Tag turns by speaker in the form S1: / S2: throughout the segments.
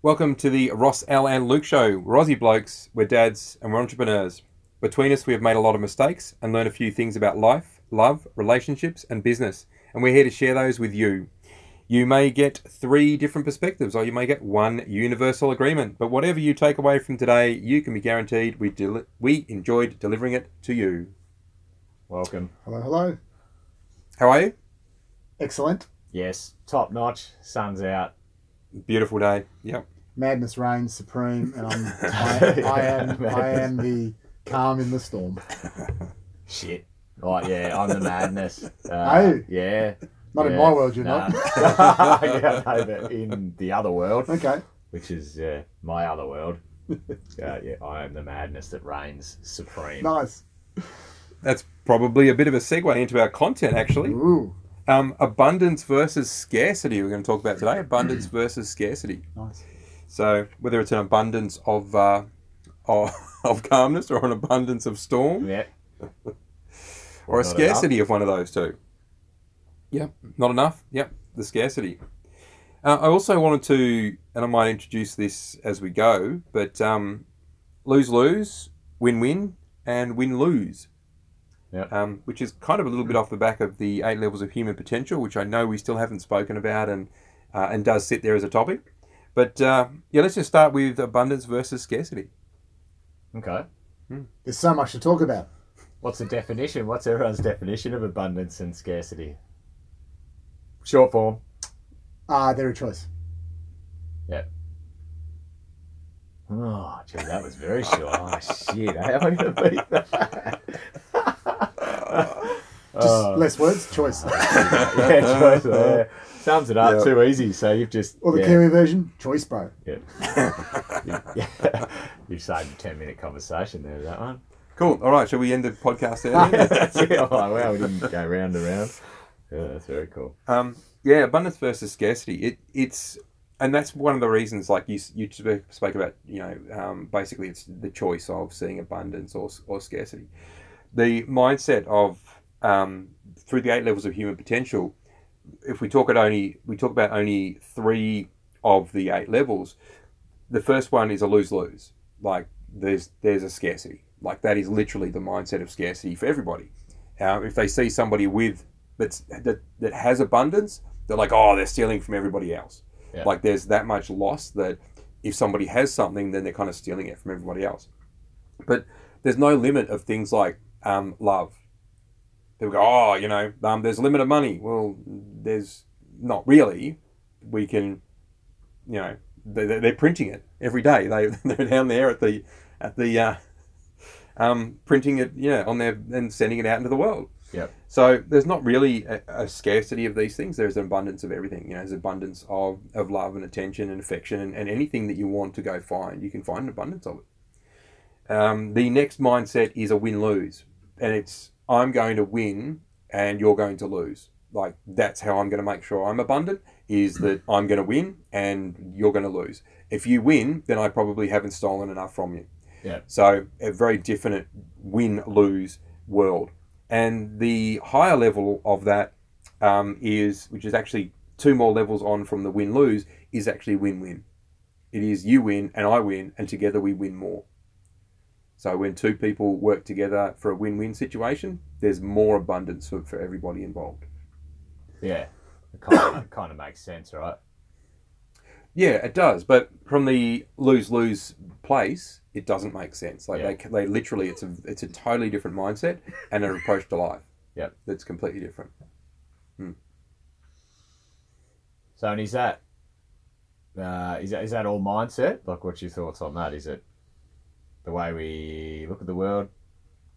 S1: Welcome to the Ross, Al, and Luke show. We're Aussie blokes, we're dads, and we're entrepreneurs. Between us, we have made a lot of mistakes and learned a few things about life, love, relationships, and business. And we're here to share those with you. You may get three different perspectives, or you may get one universal agreement. But whatever you take away from today, you can be guaranteed we, deli- we enjoyed delivering it to you.
S2: Welcome.
S3: Hello, hello.
S1: How are you?
S3: Excellent.
S2: Yes, top notch. Sun's out.
S1: Beautiful day. Yep.
S3: Madness reigns supreme, and I'm, I, I am I am the calm in the storm.
S2: Shit. Right, yeah, I'm the madness. Uh,
S3: Are?
S2: Yeah.
S3: Not in my world, you're
S2: Nah.
S3: not.
S2: yeah, no, but in the other world,
S3: Okay.
S2: which is uh, my other world, uh, yeah, I am the madness that reigns supreme.
S3: Nice.
S1: That's probably a bit of a segue into our content, actually.
S3: Ooh.
S1: Um, abundance versus scarcity. We're going to talk about today. Abundance versus scarcity.
S3: Nice.
S1: So whether it's an abundance of uh, of, of calmness or an abundance of storm
S2: Yeah.
S1: or a scarcity of one of those two. Yep. Not enough. Yep. The scarcity. Uh, I also wanted to, and I might introduce this as we go, but um, lose lose, win win, and win lose.
S2: Yep.
S1: Um, which is kind of a little bit off the back of the eight levels of human potential, which I know we still haven't spoken about, and uh, and does sit there as a topic. But uh, yeah, let's just start with abundance versus scarcity.
S2: Okay.
S3: There's so much to talk about.
S2: What's the definition? What's everyone's definition of abundance and scarcity? Short form.
S3: Ah, they're a choice. Yeah.
S2: Oh, gee, that was very short. Oh, shit. How am I going to beat that?
S3: Just
S2: Oh.
S3: less words, choice.
S2: yeah, choice, yeah. Sums it up
S1: Yeah.
S2: too easy. So you've just
S3: Or the
S2: yeah,
S3: Kiwi version, choice, bro.
S2: yeah. yeah. You've saved a ten minute conversation there. That one.
S1: Cool. All right. Shall we end the podcast there? then?
S2: that's it. Oh, wow, we didn't go round and round. Yeah, that's very cool.
S1: Um, yeah, abundance versus scarcity. It it's and that's one of the reasons. Like you you spoke about, you know, um, basically it's the choice of seeing abundance or or scarcity. The mindset of um, through the eight levels of human potential. If we talk at only we talk about only three of the eight levels. The first one is a lose lose. Like there's there's a scarcity. Like that is literally the mindset of scarcity for everybody. Uh, if they see somebody with that's that, that has abundance, they're like, oh, they're stealing from everybody else.
S2: Yeah.
S1: Like there's that much loss that if somebody has something, then they're kind of stealing it from everybody else. But there's no limit of things like um, love. People go, oh, you know, um, there's a limit of money. Well, there's not really. We can, you know, they, they- they're printing it every day. They they're down there at the at the uh, um, printing it, yeah, on there and sending it out into the world.
S2: Yep.
S1: So there's not really a, a scarcity of these things. There's an abundance of everything. You know, there's abundance of, of love and attention and affection and, and anything that you want to go find, you can find an abundance of it. Um, the next mindset is a win lose, and it's I'm going to win and you're going to lose. Like that's how I'm going to make sure I'm abundant. Is that I'm going to win and you're going to lose. If you win, then I probably haven't stolen enough from you.
S2: Yeah.
S1: So a very definite win lose world. And the higher level of that um, is, which is actually two more levels on from the win lose, is actually win win. It is you win and I win, and together we win more. So when two people work together for a win win situation, there's more abundance for, for everybody involved.
S2: Yeah. It kind of, kind of makes sense, right?
S1: Yeah, it does. But from the lose lose place, it doesn't make sense. Like
S2: Yeah.
S1: they, they literally, it's a it's a totally different mindset and an approach to life.
S2: Yep.
S1: that's completely different.
S2: So, and is that, uh, is that is that all mindset? Like, what's your thoughts on that? Is it the way we look at the world,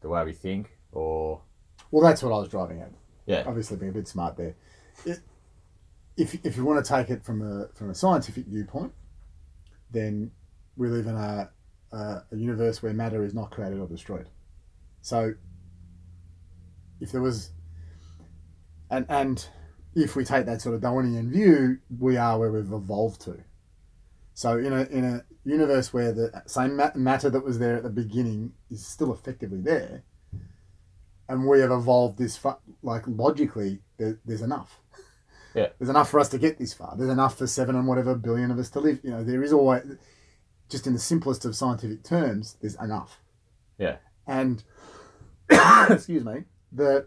S2: the way we think, or
S3: Well, that's what I was driving at.
S2: yeah,
S3: Obviously, being a bit smart there. It, if, if you want to take it from a from a scientific viewpoint, then we live in a, a, a universe where matter is not created or destroyed. So, if there was, and and if we take that sort of Darwinian view, we are where we've evolved to. So in a in a universe where the same ma- matter that was there at the beginning is still effectively there, and we have evolved this fu- like logically, there, there's enough.
S2: Yeah.
S3: There's enough for us to get this far. There's enough for seven and whatever billion of us to live. You know, there is always, just in the simplest of scientific terms, there's enough.
S2: Yeah.
S3: And excuse me, the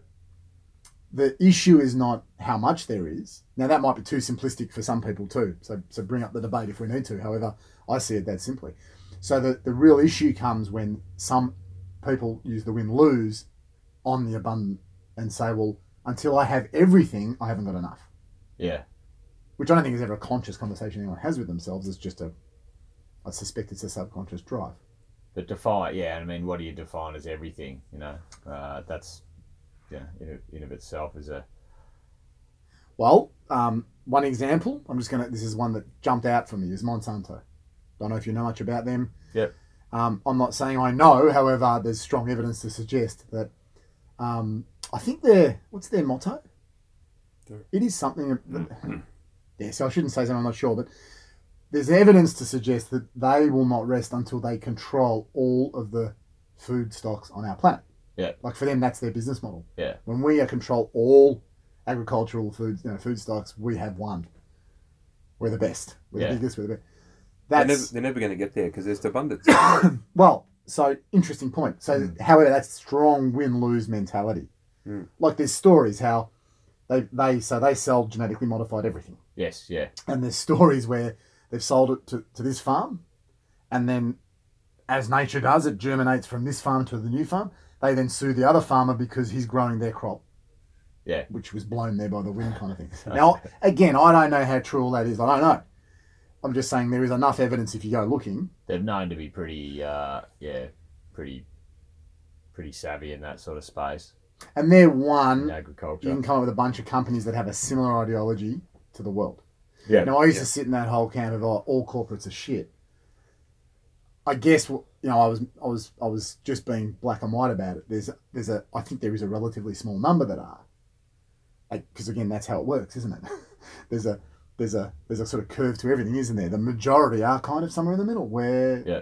S3: the issue is not how much there is. Now that might be too simplistic for some people too. So so bring up the debate if we need to. However, I see it that simply. So the, the real issue comes when some people use the win lose on the abundant and say, well, until I have everything, I haven't got enough.
S2: Yeah.
S3: Which I don't think is ever a conscious conversation anyone has with themselves. It's just a, I suspect it's a subconscious drive.
S2: But define, yeah, I mean, what do you define as everything? You know, uh, that's, yeah, in, in of itself is a,
S3: Well, um, one example, I'm just gonna. This is one that jumped out for me is Monsanto. Don't know if you know much about them.
S2: Yep.
S3: Um, I'm not saying I know. However, there's strong evidence to suggest that. Um, I think their what's their motto? It is something. That, yeah, so I shouldn't say something. I'm not sure, but there's evidence to suggest that they will not rest until they control all of the food stocks on our planet.
S2: Yeah.
S3: Like for them, that's their business model.
S2: yeah,
S3: When we control all agricultural food, you know, food stocks, we have won. We're the best. We're
S2: Yeah.
S3: the biggest. We're the best.
S1: They're never,
S3: That's
S1: they're never going to get there because there's abundance.
S3: well. So interesting point. So,
S2: Mm.
S3: however, that's strong win lose mentality.
S1: Mm.
S3: Like there's stories how they they so they sell genetically modified everything,
S2: yes, yeah,
S3: and there's stories where they've sold it to, to this farm, and then as nature does, it germinates from this farm to the new farm. They then sue the other farmer because he's growing their crop.
S2: Yeah.
S3: Which was blown there by the wind, kind of thing. Now, again, I don't know how true all that is. I don't know. I'm just saying there is enough evidence if you go looking.
S2: they're known to be pretty, uh, yeah, pretty, pretty savvy in that sort of space
S3: And they're
S2: in
S3: one, you
S2: agriculture.
S3: can come up with a bunch of companies that have a similar ideology to the world.
S2: Yeah,
S3: Now, I used
S1: Yeah.
S3: to sit in that whole camp of oh, all corporates are shit. I guess you know I was I was I was just being black and white about it. There's there's a I think there is a relatively small number that are, because again that's how it works, isn't it? there's a there's a there's a sort of curve to everything, isn't there? The majority are kind of somewhere in the middle where
S2: Yeah.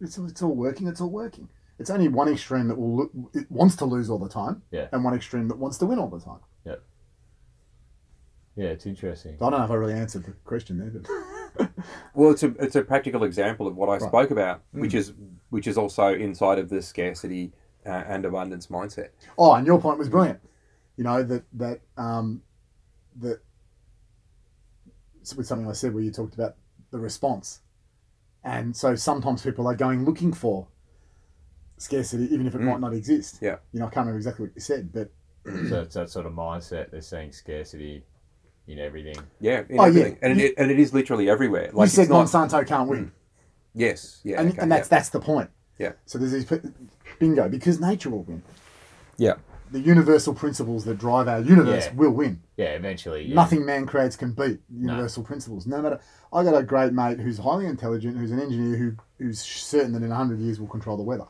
S3: it's it's all working. It's all working. It's only one extreme that will lo- it wants to lose all the time,
S2: Yeah.
S3: and one extreme that wants to win all the time.
S2: yeah, yeah, it's interesting.
S3: I don't know if I really answered the question there, but
S1: well, it's a it's a practical example of what I
S3: Right.
S1: spoke about, which is which is also inside of the scarcity uh, and abundance mindset.
S3: Oh, and your point was brilliant. You know that that um, that with something I said where you talked about the response, and so sometimes people are going looking for scarcity, even if it
S1: Mm.
S3: might not exist.
S1: Yeah.
S3: You know, I can't remember exactly what you said, but
S2: so it's that sort of mindset. They're seeing scarcity in everything.
S1: Yeah, in
S3: Oh, yeah.
S1: everything. and it, and it is literally everywhere. Like
S3: you said
S1: it's not,
S3: Monsanto can't win, hmm.
S1: yes, yeah,
S3: and,
S1: okay,
S3: and that's that's the point.
S1: Yeah.
S3: So there's these bingo because nature will win.
S1: yeah,
S3: The universal principles that drive our universe
S2: Yeah.
S3: will win.
S2: Yeah, eventually. Yeah.
S3: Nothing man creates can beat universal principles. No matter, I got a great mate who's highly intelligent, who's an engineer, who who's certain that in hundred years we'll control the weather.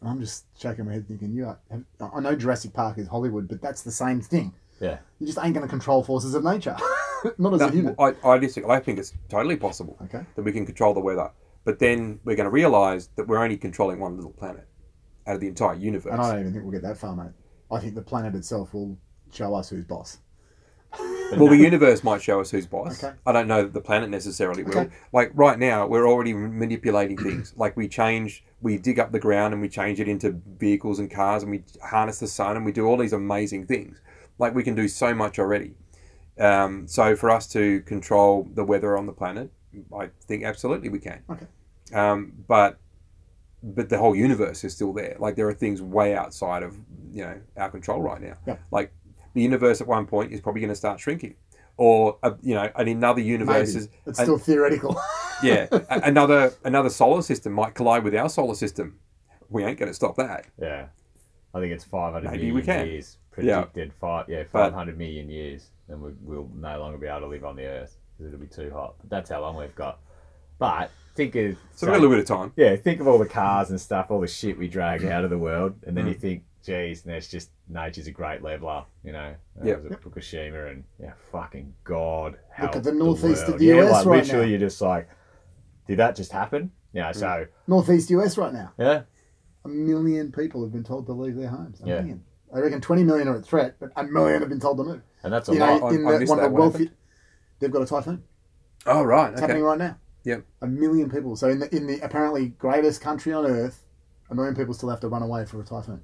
S3: And I'm just shaking my head thinking, you are, have, I know Jurassic Park is Hollywood, but that's the same thing.
S2: Yeah.
S3: You just ain't going to control forces of nature, not as a
S1: No,
S3: human.
S1: I, I disagree. I think it's totally possible
S3: Okay.
S1: that we can control the weather, but then we're going to realize that we're only controlling one little planet out of the entire universe.
S3: And I don't even think we'll get that far, mate. I think the planet itself will show us who's boss.
S1: Well, the universe might show us who's boss.
S3: Okay.
S1: I don't know that the planet necessarily will.
S3: Okay.
S1: Like right now, we're already manipulating things. Like we change, we dig up the ground and we change it into vehicles and cars, and we harness the sun and we do all these amazing things. Like we can do so much already. Um, so for us to control the weather on the planet, I think absolutely we can.
S3: Okay.
S1: Um, but but the whole universe is still there. Like there are things way outside of you know our control right now.
S3: Yeah.
S1: Like the universe at one point is probably going to start shrinking, or uh, you know, and another universe
S3: Maybe.
S1: is
S3: It's
S1: and-
S3: still theoretical.
S1: yeah, a- another another solar system might collide with our solar system. We ain't going to stop that.
S2: Yeah. I think it's 500
S1: Maybe we can.
S2: years
S1: Yeah.
S2: predicted. Five, yeah, 500 million years, and we, we'll no longer be able to live on the Earth because it'll be too hot. But that's how long we've got. But think of
S1: So we've got a little bit of time.
S2: yeah, think of all the cars and stuff, all the shit we drag out of the world, and then you
S1: Mm.
S2: think, geez, there's just nature's a great leveler, you know. There
S1: Yep.
S2: Fukushima, and yeah, fucking god,
S3: Look at the northeast of the
S2: yeah,
S3: US
S2: like
S3: right
S2: literally,
S3: now.
S2: you're just like, did that just happen? Yeah,
S1: Mm.
S2: so
S3: Northeast US right now.
S2: yeah,
S3: A million people have been told to leave their homes. A
S2: Yeah.
S3: million. I reckon 20 million are a threat, but a million have been told to move.
S2: and that's a
S3: You know,
S2: lot.
S1: I-
S3: in
S1: I
S3: the,
S1: missed
S3: one of the
S1: What
S3: wealthy, they've got a typhoon.
S1: Oh right.
S3: It's
S1: Okay.
S3: happening right now.
S1: Yep.
S3: A million people. So in the in the apparently greatest country on earth, a million people still have to run away for a typhoon.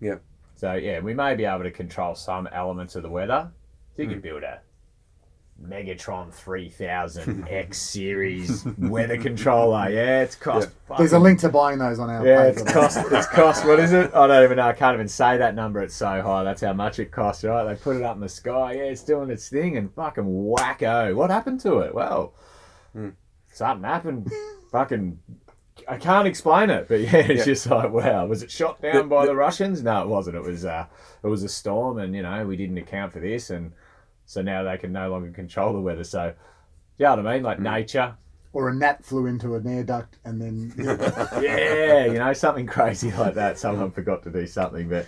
S3: Yep.
S2: So yeah, we may be able to control some elements of the weather. So you
S1: Hmm.
S2: could build a Megatron 3000 X series weather controller. Yeah, it's cost.
S3: There's a link to buying those on our
S2: Yeah,
S3: page.
S2: it's cost. It's cost. What is it? I don't even know. I can't even say that number. It's so high. That's how much it costs, right? They put it up in the sky. Yeah, it's doing its thing, and fucking wacko. What happened to it? Well,
S1: Hmm.
S2: something happened. fucking. I can't explain it, but yeah, it's
S1: Yeah.
S2: just like wow. Was it shot down
S1: The-
S2: by
S1: the-
S2: the Russians? No, it wasn't. It was uh, it was a storm, and you know we didn't account for this, and so now they can no longer control the weather. So, you know what I mean? Like nature.
S3: Or a gnat flew into an air duct and then
S2: yeah, you know, something crazy like that. Someone forgot to do something, but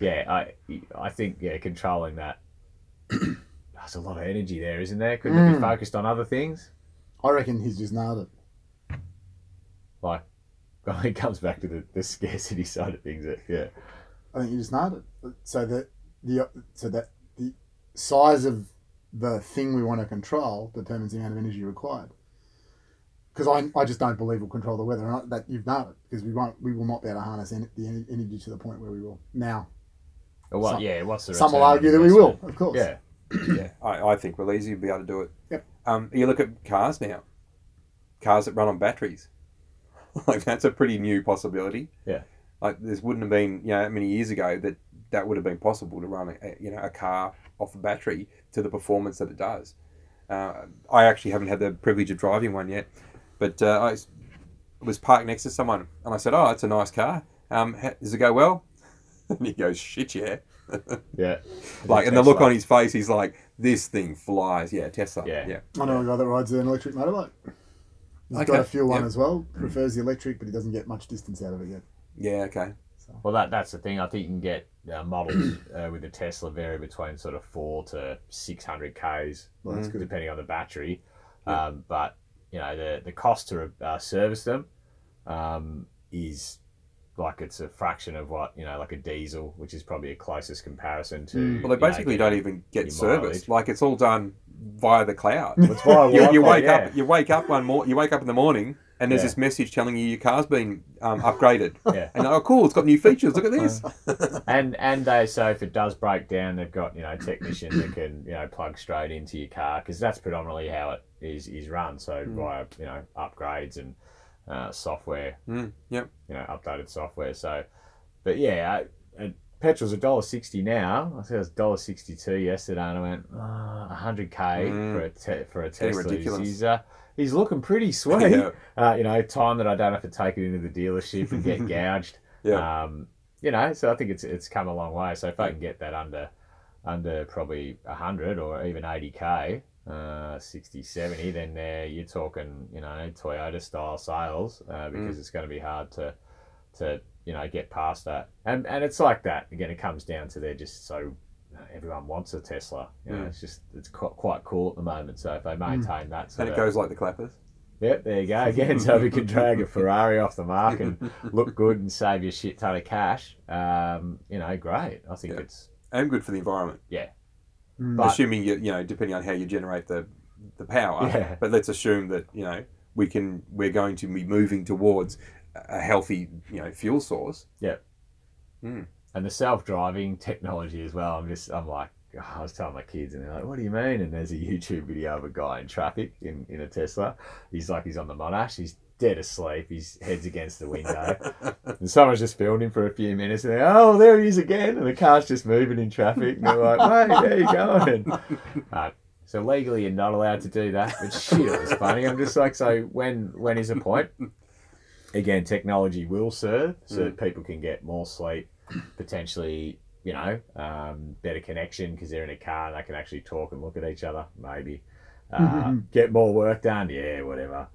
S2: yeah, I I think yeah, controlling that. There's a lot of energy there, isn't there? Couldn't it be
S3: Mm.
S2: focused on other things?
S3: I reckon he's just nailed it.
S2: Like, it comes back to the, the scarcity side of things. That, yeah,
S3: I think you just nailed it. So that the so that size of the thing we want to control determines the amount of energy required. Because I, I just don't believe we'll control the weather. And I, that you've nailed it. Because we won't we will not be able to harness en- the en- energy to the point where we will. Now,
S2: or what?
S3: Some-
S2: yeah, what's the
S3: some will argue that we will, of course.
S2: Yeah,
S1: yeah, I, I think we'll easily be able to do it.
S3: Yep.
S1: Um, you look at cars now, cars that run on batteries. like that's a pretty new possibility.
S2: Yeah.
S1: Like this wouldn't have been, you know, many years ago that that would have been possible to run, a, you know, a car off a battery to the performance that it does. Uh, I actually haven't had the privilege of driving one yet, but uh, I was- was parked next to someone, and I said, "Oh, that's a nice car. Um, does it go well?" And he goes, "Shit, yeah."
S2: yeah.
S1: Like, and the look on his face, he's like, "This thing flies." Yeah, Tesla.
S2: Yeah.
S1: yeah.
S3: I know a guy that rides an electric motorbike. He's
S1: Okay,
S3: got a fuel one as well. Prefers the electric, but he doesn't get much distance out of it yet.
S1: Yeah, okay.
S2: Well, that that's the thing. I think you can get uh, models uh, with the Tesla vary between sort of four to six hundred k's,
S3: Well,
S2: depending on the battery.
S1: Yeah.
S2: Um, but you know the the cost to uh, service them um, is like it's a fraction of what you know like a diesel, which is probably a closest comparison to.
S3: Mm.
S1: Well, they
S2: you know,
S1: basically don't even get
S2: your
S1: service.
S2: mileage.
S1: Like it's all done via the cloud.
S2: It's via
S1: you, you wake
S2: yeah.
S1: up. You wake up one more. You wake up in the morning, and there's
S2: Yeah.
S1: this message telling you your car's been um, upgraded.
S2: Yeah.
S1: And oh, cool! It's got new features. Look at this.
S2: and and they so if it does break down, they've got you know technicians that can you know plug straight into your car because that's predominantly how it is is run. So
S1: Hmm.
S2: via you know upgrades and uh, software,
S1: Mm, yep.
S2: you know updated software. So, but yeah, I, uh, petrol's a dollar sixty now. I think it was dollar sixty two yesterday, and I went a hundred k
S1: Mm.
S2: for a te- for a Tesla.
S1: ridiculous.
S2: He's looking pretty sweet.
S1: Yeah.
S2: Uh, you know, time that I don't have to take it into the dealership and get gouged.
S1: Yeah.
S2: Um, you know, so I think it's it's come a long way. So if I can get that under under probably hundred or even eighty k, uh, 60, 70, then uh, you're talking you know Toyota style sales uh, because it's going to be hard to to you know get past that. And and it's like that again. It comes down to they're just so. Everyone wants a Tesla. You know,
S1: Mm.
S2: it's just it's quite, quite cool at the moment. So if they maintain that,
S1: and it
S2: of,
S1: goes like the clappers.
S2: Yep, there you go again. So we can drag a Ferrari off the mark and look good and save you a shit ton of cash. Um, you know, great. I think
S1: Yeah.
S2: it's
S1: And good for the environment.
S3: Mm.
S2: But-
S1: assuming you you know depending on how you generate the the power.
S2: Yeah.
S1: But let's assume that you know we can we're going to be moving towards a healthy you know fuel source.
S2: And the self-driving technology as well. I'm just I'm like I was telling my kids and they're like, "What do you mean?" And there's a YouTube video of a guy in traffic in, in a Tesla. He's like he's on the Monash. He's dead asleep. His head's against the window. And someone's just filmed him for a few minutes, and they're, oh, there he is again, and the car's just moving in traffic. And they're like, mate, there you going. Uh, so legally, you're not allowed to do that. But shit, it was funny. I'm just like, so when when is a point? Again, technology will serve so that people can get more sleep, potentially, you know, um, better connection because they're in a car and they can actually talk and look at each other. Maybe uh, get more work done. Yeah, whatever.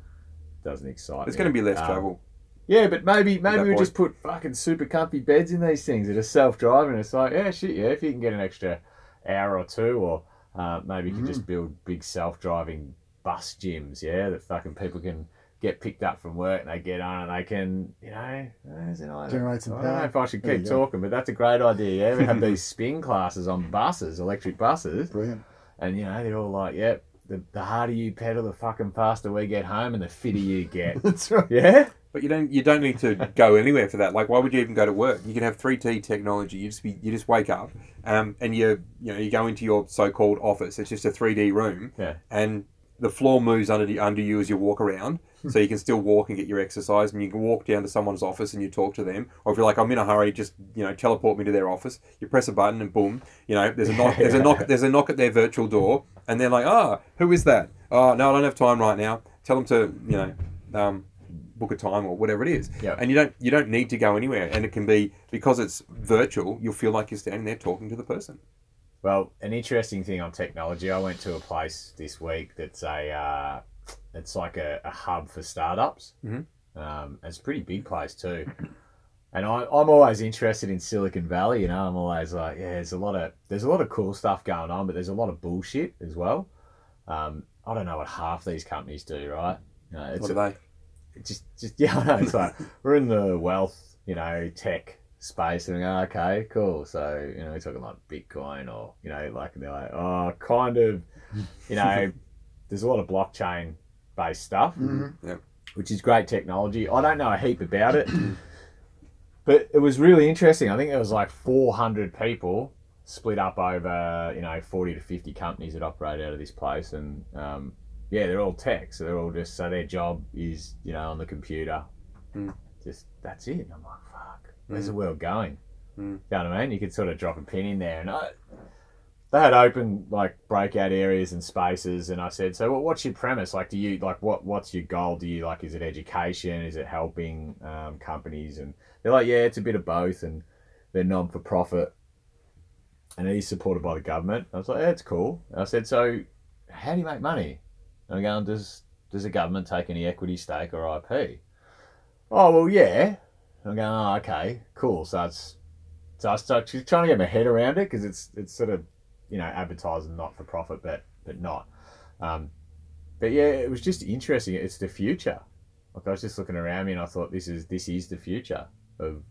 S2: Doesn't excite
S1: There's
S2: me.
S1: going to be less
S2: Um,
S1: travel.
S2: yeah, but maybe maybe we
S1: point.
S2: just put fucking super comfy beds in these things that are self driving. It's like, yeah, shit, yeah. If you can get an extra hour or two, or uh, maybe you can just build big self driving bus gyms, yeah, that fucking people can get picked up from work and they get on and they can, you know, like,
S3: Generate some
S2: I don't know if I should keep
S3: you go.
S2: talking, but that's a great idea. Yeah, we have these spin classes on buses, electric buses,
S3: Brilliant.
S2: and you know they're all like, "Yep, the, the harder you pedal, the fucking faster we get home, and the fitter you get."
S3: That's right.
S2: yeah,
S1: But you don't you don't need to go anywhere for that. Like, why would you even go to work? You can have three D technology. You just be you just wake up, um, and you you know you go into your so called office. It's just a three D room,
S2: Yeah.
S1: and the floor moves under the, under you as you walk around, so you can still walk and get your exercise. And you can walk down to someone's office and you talk to them. Or if you're like, I'm in a hurry, just you know teleport me to their office. You press a button and boom, you know there's a knock. There's a knock. There's a knock at their virtual door, and they're like, ah, who is that? Oh no, I don't have time right now. Tell them to you know. Um, book a time or whatever it is
S2: Yeah.
S1: and you don't you don't need to go anywhere and it can be because it's virtual you'll feel like you're standing there talking to the person
S2: Well, an interesting thing on technology. I went to a place this week that's a uh, it's like a, a hub for startups.
S1: Mhm.
S2: Um, it's a pretty big place too. And I, I'm always interested in Silicon Valley. You know, I'm always like, yeah, there's a lot of there's a lot of cool stuff going on, but there's a lot of bullshit as well. Um, I don't know what half these companies do, right? You know, it's
S1: what are they
S2: just just yeah, I know. It's like we're in the wealth, you know, tech space, and go, okay, cool. So you know, we're talking like Bitcoin, or you know, like they're like, oh, kind of, you know, there's a lot of blockchain based stuff,
S3: Mhm.
S2: which is great technology. I don't know a heap about it, but it was really interesting. I think there was like 400 people split up over you know 40 to 50 companies that operate out of this place, and um, yeah, they're all tech, so they're all just so their job is you know on the computer.
S1: Mm.
S2: Just that's it. And I'm like, fuck, where's the world going?
S1: Mm.
S2: You know what I mean? You could sort of drop a pin in there, and I, they had open like breakout areas and spaces, and I said, so what, what's your premise? Like, do you like what? What's your goal? Do you like? Is it education? Is it helping um, companies? And they're like, yeah, it's a bit of both, and they're non for profit, and it is supported by the government. I was like, yeah, it's cool. And I said, so how do you make money? And I'm going, does does the government take any equity stake or IP? Oh well, yeah. I'm going, oh, okay, cool. So it's so I start she's trying to get my head around it because it's it's sort of you know advertising not for profit, but but not. Um, but yeah, it was just interesting. It's the future. Like I was just looking around me and I thought this is this is the future of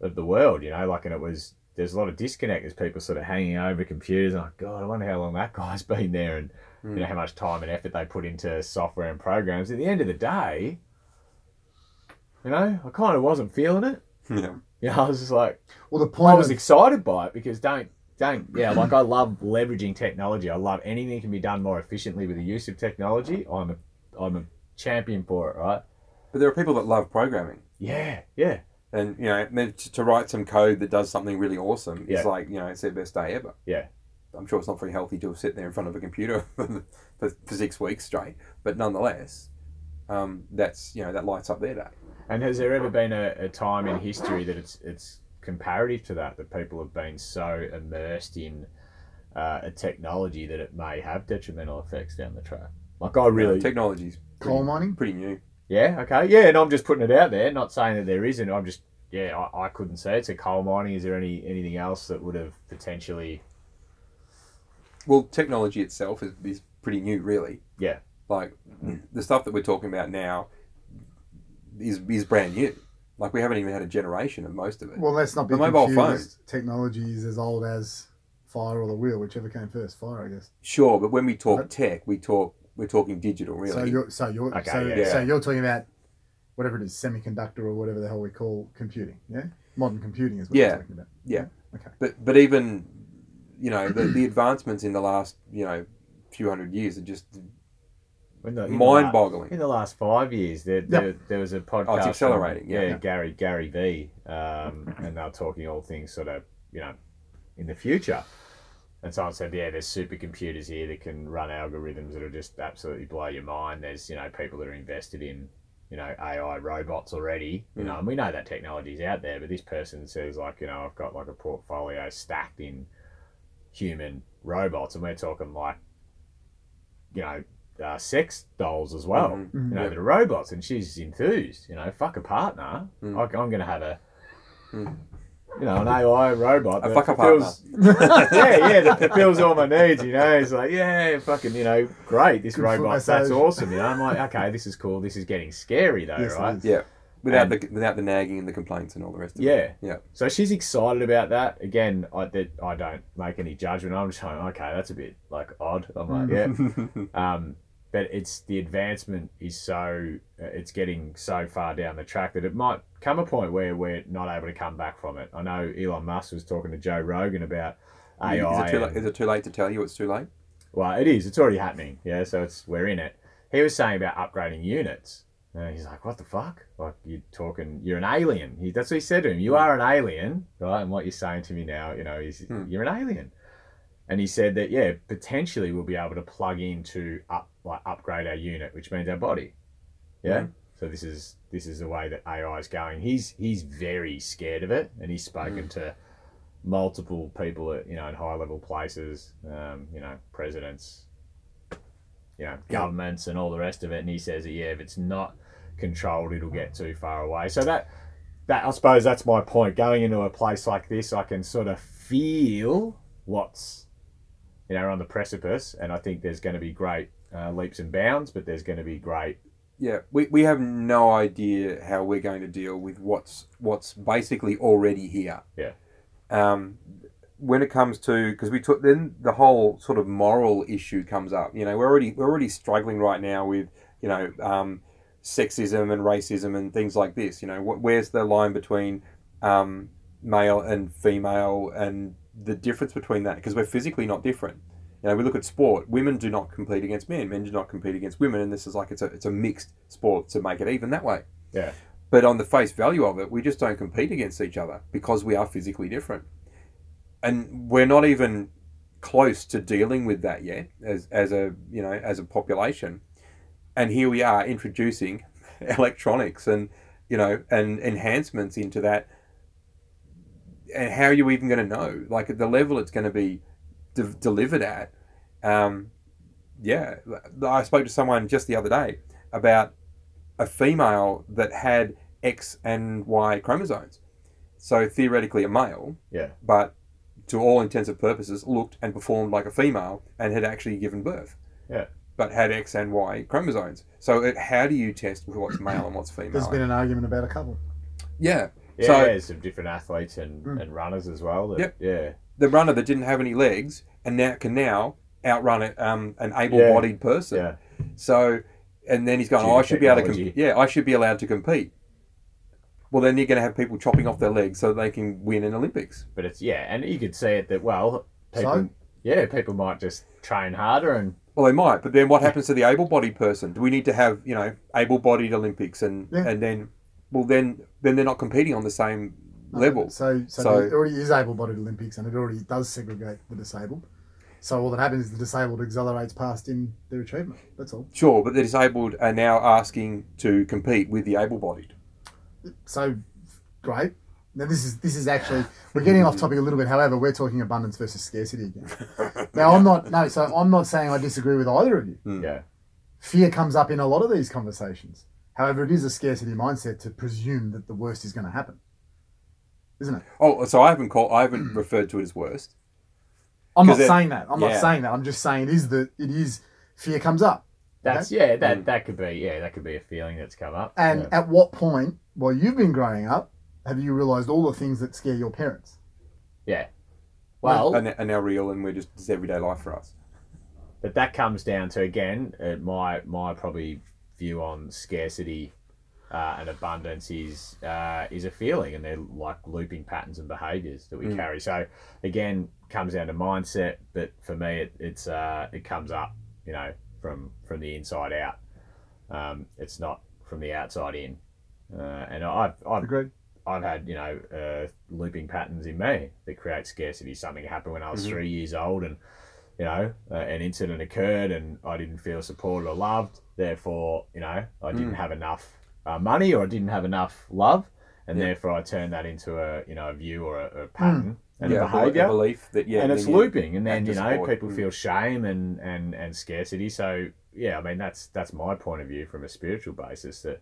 S2: of the world. You know, like and it was there's a lot of disconnect. There's people sort of hanging over computers. And like, God, I wonder how long that guy's been there and you know how much time and effort they put into software and programs. At the end of the day, you know, I kind of wasn't feeling it.
S1: yeah
S2: You know, I was just like.
S3: Well, the point I
S2: was
S3: of,
S2: excited by it because don't don't yeah like I love leveraging technology. I love anything can be done more efficiently with the use of technology. I'm a I'm a champion for it, right?
S1: but there are people that love programming
S2: Yeah, yeah,
S1: and you know to, to write some code that does something really awesome
S2: Yeah.
S1: is like you know it's their best day ever
S2: yeah.
S1: i'm sure it's not very healthy to sit there in front of a computer for, for, for six weeks straight but nonetheless um, that's you know that lights up their day
S2: And has there ever been a, a time in history that it's it's comparative to that that people have been so immersed in uh, a technology that it may have detrimental effects down the track? Like I really,
S1: technology's
S3: coal mining.
S1: pretty new
S2: yeah, okay, yeah, and I'm just putting it out there, not saying that there isn't. I'm just yeah, I, I couldn't say it's a coal mining. Is there any anything else that would have potentially
S1: well technology itself is, is pretty new really
S2: Yeah.
S1: like the stuff that we're talking about now is, is brand new like we haven't even had a generation of most of it
S3: Well, let's not be
S1: The mobile
S3: confused. Technology is as old as fire or the wheel, whichever came first. Fire, I guess.
S1: Sure, but when we talk
S3: But-
S1: tech, we talk we're talking digital, really.
S3: So you're so you're
S2: Okay,
S3: so,
S2: yeah.
S3: so you're talking about whatever it is, semiconductor or whatever the hell we call computing. Yeah, modern computing is what
S1: Yeah.
S3: you're talking about. Yeah. yeah. Okay.
S1: But but even you know the, the advancements in the last you know few hundred years are just
S2: in the, in the la-
S1: mind-boggling.
S2: In the last five years, there, there, there was a podcast.
S1: Oh, it's accelerating,
S2: from-
S1: yeah.
S2: yeah, Gary Gary V, um, and they were talking all things sort of you know in the future. And someone said, yeah, there's supercomputers here that can run algorithms that'll just absolutely blow your mind. There's you know people that are invested in you know AI robots already. You know, and we know that technology's out there, but this person says like you know I've got like a portfolio stacked in human robots, and we're talking like you know uh, sex dolls as well.
S1: Mhm.
S3: Mhm.
S2: You know,
S1: Yeah.
S2: that are robots, and she's enthused. You know, fuck a partner.
S1: Mm.
S2: I, I'm going to have a,
S1: Mm.
S2: you know, an AI robot
S1: A
S2: that
S1: fuck up
S2: fulfills, yeah, yeah, that fulfills all my needs. You know, it's like, yeah, fucking, you know, great. This
S3: Good
S2: robot, that's awesome. You know, I'm like, okay, this is cool. This is getting scary though,
S3: Yes,
S2: right?
S1: Yeah. Without
S2: And-
S1: the without the nagging and the complaints and all the rest of
S2: Yeah.
S1: it. Yeah. Yeah.
S2: So she's excited about that. Again, I that I don't make any judgment. I'm just going, okay, that's a bit like odd. I'm like, yeah. Um, but it's the advancement is so uh, it's getting so far down the track that it might come a point where we're not able to come back from it. I know Elon Musk was talking to Joe Rogan about AI.
S1: is, it too
S2: and-
S1: late, is it too late to tell you it's too late?
S2: well, it is. It's already happening. Yeah, so it's we're in it. He was saying about upgrading units. And he's like, "What the fuck? Like you're talking? You're an alien." He, that's what he said to him. You are an alien, right? And what you're saying to me now, you know, is
S1: Hmm.
S2: you're an alien. And he said that yeah, potentially we'll be able to plug in to up like upgrade our unit, which means our body. Yeah.
S1: Mhm.
S2: So this is this is the way that AI is going. He's he's very scared of it, and he's spoken to multiple people at you know in high level places, um, you know, presidents, you know, governments, and all the rest of it. And he says that yeah, if it's not controlled, it'll get too far away. So that that I suppose that's my point. Going into a place like this, I can sort of feel what's you know on the precipice, and I think there's going to be great uh, leaps and bounds, but there's going to be great.
S1: Yeah, we, we have no idea how we're going to deal with what's what's basically already here.
S2: Yeah.
S1: Um, when it comes to because we took then the whole sort of moral issue comes up. You know, we're already we're already struggling right now with you know um, sexism and racism and things like this. You know, wh- where's the line between um, male and female and the difference between that because we're physically not different. You know, we look at sport. Women do not compete against men. Men do not compete against women, and this is like it's a it's a mixed sport to make it even that way.
S2: Yeah.
S1: But on the face value of it, we just don't compete against each other because we are physically different, and we're not even close to dealing with that yet as as a you know as a population. And here we are introducing electronics and you know and enhancements into that. And how are you even going to know? Like at the level it's going to be de- delivered at. Um, yeah, I spoke to someone just the other day about a female that had X and Y chromosomes. So theoretically a male,
S2: Yeah.
S1: but to all intents and purposes looked and performed like a female and had actually given birth.
S2: Yeah.
S1: But had X and Y chromosomes. So it, how do you test what's male and what's female?
S3: There's been an argument about a couple.
S1: yeah.
S2: Yeah,
S1: So-
S2: there's some different athletes and,
S3: Mm.
S2: and runners as well. That,
S1: Yep.
S2: Yeah.
S1: The runner that didn't have any legs and now can now outrun a, um, an able-bodied person.
S2: Yeah.
S1: So, and then he's going, oh, I should be able to, com-
S2: technology.
S1: yeah, I should be allowed to compete. Well, then you're going to have people chopping off their legs so they can win an Olympics.
S2: But it's yeah, and you could see it that well, people
S3: So?
S2: yeah, people might just train harder and
S1: Well, they might, but then what happens to the able-bodied person? Do we need to have, you know, able-bodied Olympics and
S3: Yeah.
S1: and then, well, then then they're not competing on the same level.
S3: So, so,
S1: So-
S3: there already is able-bodied Olympics, and it already does segregate the disabled. So all that happens is the disabled accelerates past in their achievement. That's all.
S1: Sure, but the disabled are now asking to compete with the able-bodied.
S3: So great. Now this is this is actually we're getting off topic a little bit. However, we're talking abundance versus scarcity again. Now I'm not no, so I'm not saying I disagree with either of you.
S1: Hmm.
S2: yeah,
S3: Fear comes up in a lot of these conversations. However, it is a scarcity mindset to presume that the worst is going to happen, isn't it?
S1: Oh, so I haven't called, I haven't referred to it as worst.
S3: I'm not
S1: it-
S3: saying that. I'm
S1: yeah.
S3: not saying that. I'm just saying it is that it is fear comes up.
S2: that's yeah, that
S1: Mm.
S2: that could be yeah, that could be a feeling that's come up.
S3: And
S2: yeah.
S3: at what point, while you've been growing up, have you realised all the things that scare your parents?
S2: yeah. Well,
S1: are, are now real and we're just it's everyday life for us.
S2: but that comes down to again uh, my my probably view on scarcity uh, and abundance is uh, is a feeling, and they're like looping patterns and behaviours that we
S1: Mm.
S2: carry. So again, comes down to mindset. But for me, it, it's uh, it comes up, you know, from from the inside out. Um, it's not from the outside in. Uh, and I've I've
S3: Agreed.
S2: I've had you know uh, looping patterns in me that create scarcity. Something happened when I was
S1: Mhm.
S2: three years old, and you know uh, an incident occurred, and I didn't feel supported or loved. Therefore, you know I didn't
S1: Mm.
S2: have enough uh, money or I didn't have enough love, and
S1: Yeah.
S2: therefore I turned that into a you know a view or a, a pattern and
S1: yeah,
S2: a behaviour
S1: a belief that yeah,
S2: and it's looping and then you know people
S1: Mm.
S2: feel shame and, and and scarcity so yeah i mean that's that's my point of view from a spiritual basis that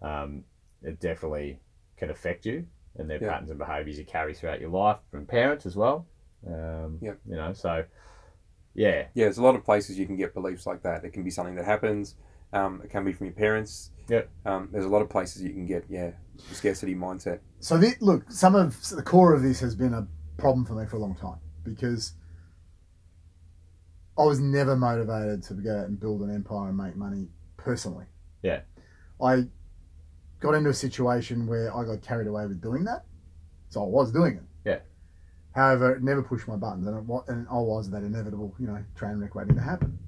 S2: um, it definitely can affect you and their
S1: Yeah.
S2: patterns and behaviours you carry throughout your life from parents as well. Um,
S1: Yep.
S2: You know, so yeah,
S1: Yeah, there's a lot of places you can get beliefs like that. It can be something that happens. Um, it can be from your parents.
S2: Yep.
S1: Um, there's a lot of places you can get, yeah, the scarcity mindset.
S3: So the, look, some of the core of this has been a problem for me for a long time because I was never motivated to go out and build an empire and make money personally.
S2: Yeah.
S3: I got into a situation where I got carried away with doing that, so I was doing it. However, it never pushed my buttons, and, it, and I was that inevitable, you know, train wreck waiting to happen.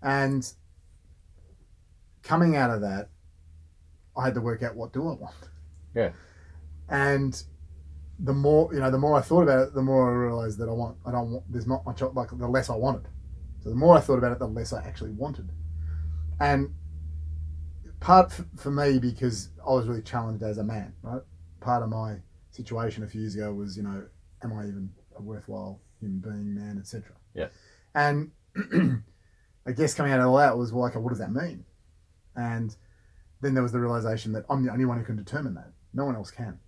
S3: And coming out of that, I had to work out what do I want.
S2: Yeah.
S3: And the more you know, the more I thought about it, the more I realized that I want. I don't want. There's not much like the less I wanted. So the more I thought about it, the less I actually wanted. And part f- for me because I was really challenged as a man. Right. Part of my situation a few years ago was, you know, am I even a worthwhile human being, man, etc.
S2: Yeah.
S3: And I guess coming out of all that was well, okay, what does that mean? And then there was the realization that I'm the only one who can determine that. No one else can.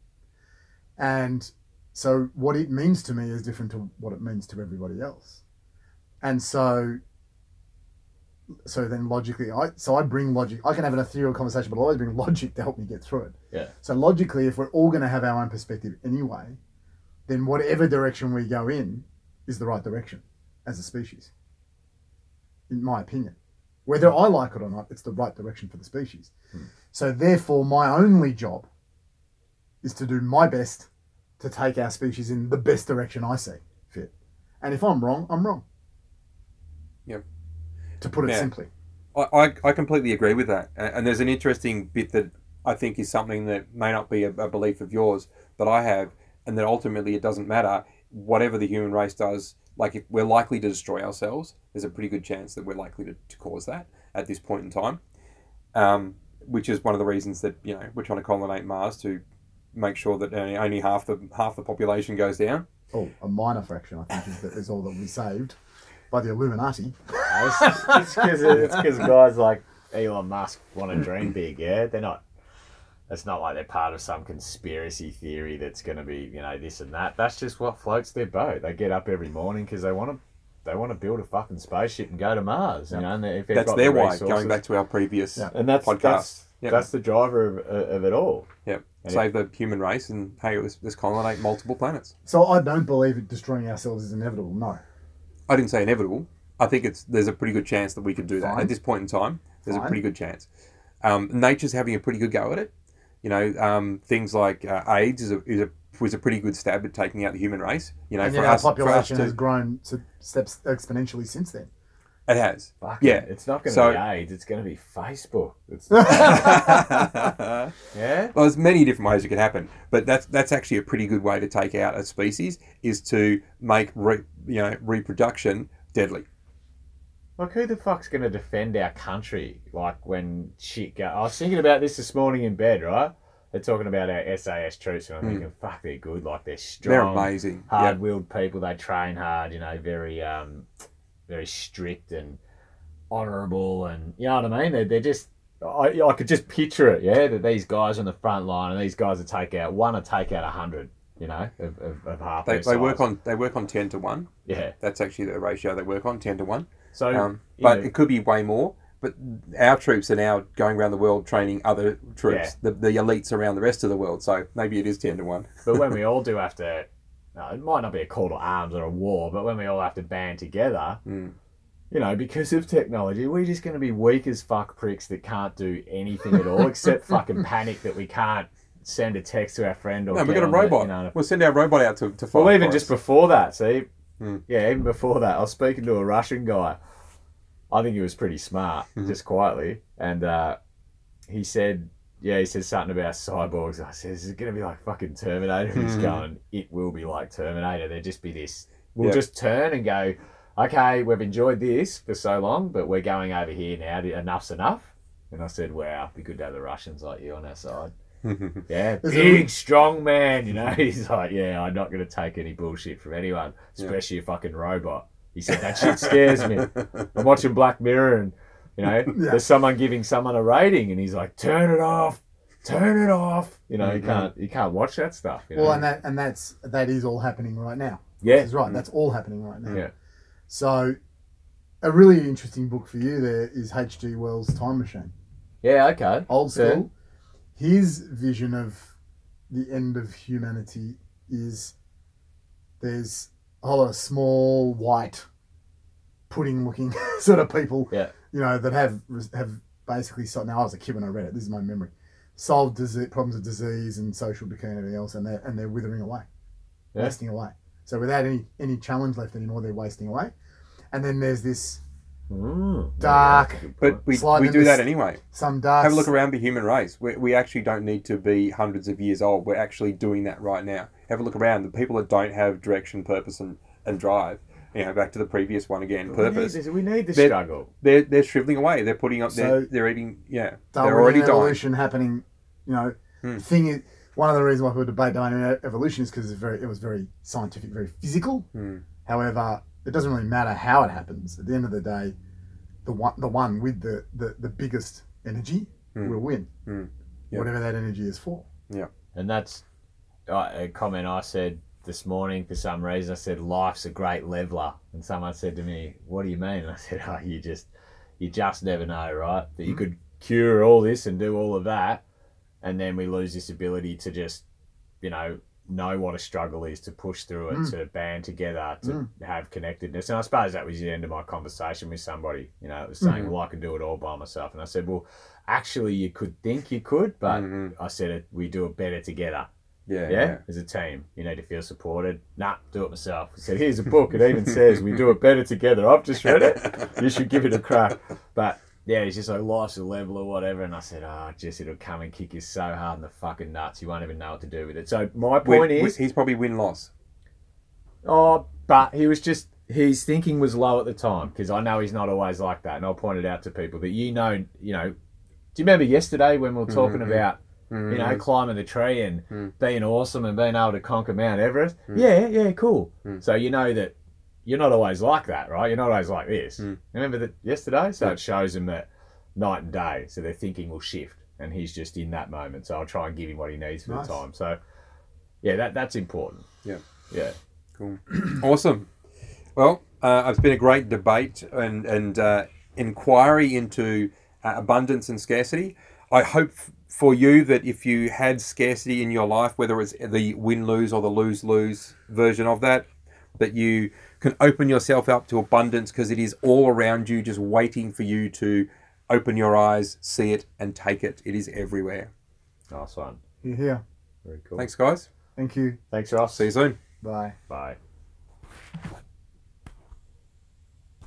S3: And so what it means to me is different to what it means to everybody else. And so so then logically I so I bring logic I can have an ethereal conversation, but I always bring logic to help me get through it.
S2: Yeah.
S3: So logically, if we're all gonna have our own perspective anyway, then whatever direction we go in is the right direction as a species. In my opinion. Whether I like it or not, it's the right direction for the species. Hmm. So therefore my only job is to do my best to take our species in the best direction I see fit. And if I'm wrong, I'm wrong.
S1: Yep.
S3: To put it
S1: Yeah.
S3: simply.
S1: I, I, I completely agree with that. And there's an interesting bit that I think is something that may not be a, a belief of yours, but I have, and that ultimately it doesn't matter. Whatever the human race does, like if we're likely to destroy ourselves, there's a pretty good chance that we're likely to, to cause that at this point in time. Um, which is one of the reasons that you know we're trying to colonate Mars to make sure that only, only half the half the population goes down.
S3: Oh, a minor fraction, I think, is, that is all that we saved by the Illuminati.
S2: it's because guys like Elon Musk want to dream big. Yeah, they're not. It's not like they're part of some conspiracy theory that's going to be you know this and that. That's just what floats their boat. They get up every morning because they want to. They want to build a fucking spaceship and go to Mars. You know, and if they've
S1: That's
S2: got
S1: their
S2: the
S1: why.
S2: resources-
S1: Going back to our previous
S3: Yeah.
S2: and that's
S1: podcast.
S2: that's
S1: Yep.
S2: that's the driver of, of it all.
S1: Yep.
S2: And
S1: Save the human race and hey, let's, let's colonate multiple planets.
S3: So I don't believe it destroying ourselves is inevitable. No.
S1: I didn't say inevitable. I think it's there's a pretty good chance that we could do that at this point in time. There's a pretty good chance. Um, nature's having a pretty good go at it. You know, um, things like uh, AIDS is a, is a was a pretty good stab at taking out the human race. You know,
S3: And
S1: for
S3: yet our
S1: us, for us
S3: population
S1: to,
S3: has grown to steps exponentially since then.
S1: it has.
S2: Fuck
S1: Yeah.
S2: it. it's not going to
S1: So-
S2: be AIDS. It's going to be Facebook. It's,
S1: well, there's many different ways it could happen, but that's that's actually a pretty good way to take out a species is to make re, you know reproduction deadly.
S2: Like, who the fuck's going to defend our country? Like, when shit go. I was thinking about this this morning in bed, right? They're talking about our SAS troops, and I'm thinking, fuck, they're good. Like, they're
S1: strong. They're amazing.
S2: Hard-willed people. They train hard. You know, very, um, very strict and honourable, and you know what I mean. They're, they're just. I, I could just picture it, yeah. That these guys on the front line, and these guys will take out one, will take out a hundred. You know, of, of, of half.
S1: They, they work on they work on ten to one.
S2: Yeah.
S1: That's actually the ratio they work on ten to one.
S2: So,
S1: Um, but
S2: know,
S1: it could be way more. But our troops are now going around the world training other troops, the, the elites around the rest of the world. So maybe it is 10 to 1.
S2: But when we all do have to, no, it might not be a call to arms or a war, but when we all have to band together,
S1: Mm.
S2: you know, because of technology, we're just going to be weak as fuck pricks that can't do anything at all except fucking panic that we can't send a text to our friend or
S1: No, we've got a
S2: on the-
S1: robot.
S2: you know,
S1: We'll send our robot out to, to fight.
S2: well, even just
S1: us.
S2: before that, see,
S1: Hmm.
S2: yeah, even before that, I was speaking to a Russian guy. I think he was pretty smart,
S1: Mhm.
S2: just quietly, and uh, he said, "Yeah, he said something about cyborgs." I said, "Is it going to be like fucking Terminator?" And he's
S1: Mhm.
S2: going, "It will be like Terminator. There'll just be this. We'll
S1: Yeah.
S2: just turn and go." Okay, we've enjoyed this for so long, but we're going over here now. Enough's enough. And I said, "Wow, it'd be good to have the Russians like you on our side." Yeah, big, strong man. You know, he's like, yeah, I'm not going to take any bullshit from anyone,
S1: Yeah.
S2: especially a fucking robot. He said that shit scares me. I'm watching Black Mirror, and you know,
S3: Yeah.
S2: there's someone giving someone a rating, and he's like, turn it off. turn it off. You know,
S1: Mhm.
S2: you can't you can't watch that stuff. You know?
S3: Well, and that and that's that is all happening right now.
S2: yeah,
S3: That's right. That's all happening right now.
S2: yeah,
S3: So, a really interesting book for you there is H.G. Wells' Time Machine.
S2: yeah. Okay,
S3: Old
S2: Yeah.
S3: His vision of the end of humanity is there's a whole lot of small, white, pudding-looking sort of people,
S2: Yeah.
S3: you know, that have have basically solved. Now, I was a kid when I read it. This is my memory. Solved disease, problems of disease and social decay and everything else, and they're and they're withering away,
S2: Yeah.
S3: wasting away. So without any any challenge left anymore, they're wasting away. And then there's this
S2: Mm,
S3: Dark.
S2: yeah, that's a good
S1: But we,
S3: Slide
S1: we do that anyway.
S3: some dark.
S1: Have a look around the human race. We, we actually don't need to be hundreds of years old. We're actually doing that right now. Have a look around. The people that don't have direction, purpose, and, and drive, you know, back to the previous one again,
S2: we need,
S1: purpose.
S2: this, we need the
S1: They're-
S2: struggle.
S1: They're, they're shriveling away. They're putting up, they're, they're eating, yeah. They're already dying.
S3: evolution happening. You know,
S1: Hmm.
S3: thing is one of the reasons why people debate Darwinian evolution is because it's very it was very scientific, very physical.
S1: Hmm.
S3: However, it doesn't really matter how it happens. At the end of the day, the one the one with the the, the biggest energy
S1: Hmm.
S3: will win,
S1: Hmm. Yeah.
S3: whatever that energy is for.
S2: Yeah, and that's uh, a comment I said this morning for some reason. I said life's a great leveler, and someone said to me, "What do you mean?" And I said, "Oh, you just you just never know, right? That you could cure all this and do all of that, and then we lose this ability to just, you know." Know what a struggle is to push through it,
S3: Mm.
S2: to band together, to have connectedness, and I suppose that was the end of my conversation with somebody. You know, it was saying,
S3: Mhm.
S2: "Well, I can do it all by myself," and I said, "Well, actually, you could think you could, but
S1: Mhm.
S2: I said we do it better together.
S1: Yeah,
S2: Yeah,
S1: yeah.
S2: as a team, you need to feel supported. Nah, do it myself. I said, here's a book. It even says we do it better together. I've just read it. You should give it a crack. But yeah, he's just like life's a level or whatever. And I said, oh, just it'll come and kick you so hard in the fucking nuts, you won't even know what to do with it. So my point
S1: win-
S2: is,
S1: he's probably win loss.
S2: oh, but he was just his thinking was low at the time because I know he's not always like that. And I'll point it out to people that you know, you know. Do you remember yesterday when we were talking
S1: Mhm.
S2: about
S1: Mm-hmm.
S2: you know, climbing the tree and
S1: Mm.
S2: being awesome and being able to conquer Mount Everest.
S1: Mm.
S2: Yeah, yeah, cool.
S1: Mm.
S2: So you know that you're not always like that, right? You're not always like this.
S1: Mm.
S2: Remember that yesterday? So it shows him that night and day. So their thinking will shift, and he's just in that moment. So I'll try and give him what he needs for
S3: Nice.
S2: the time. So yeah, that that's important.
S1: Yeah.
S2: yeah.
S1: Cool. awesome. Well, uh, it's been a great debate and, and uh, inquiry into uh, abundance and scarcity. I hope f- for you that if you had scarcity in your life, whether it's the win lose or the lose lose version of that, that you can open yourself up to abundance because it is all around you, just waiting for you to open your eyes, see it, and take it. It is everywhere.
S2: Nice one.
S3: You're here.
S2: Very cool.
S1: Thanks, guys.
S3: Thank you.
S2: Thanks, Ross.
S1: See you soon.
S3: Bye.
S2: Bye.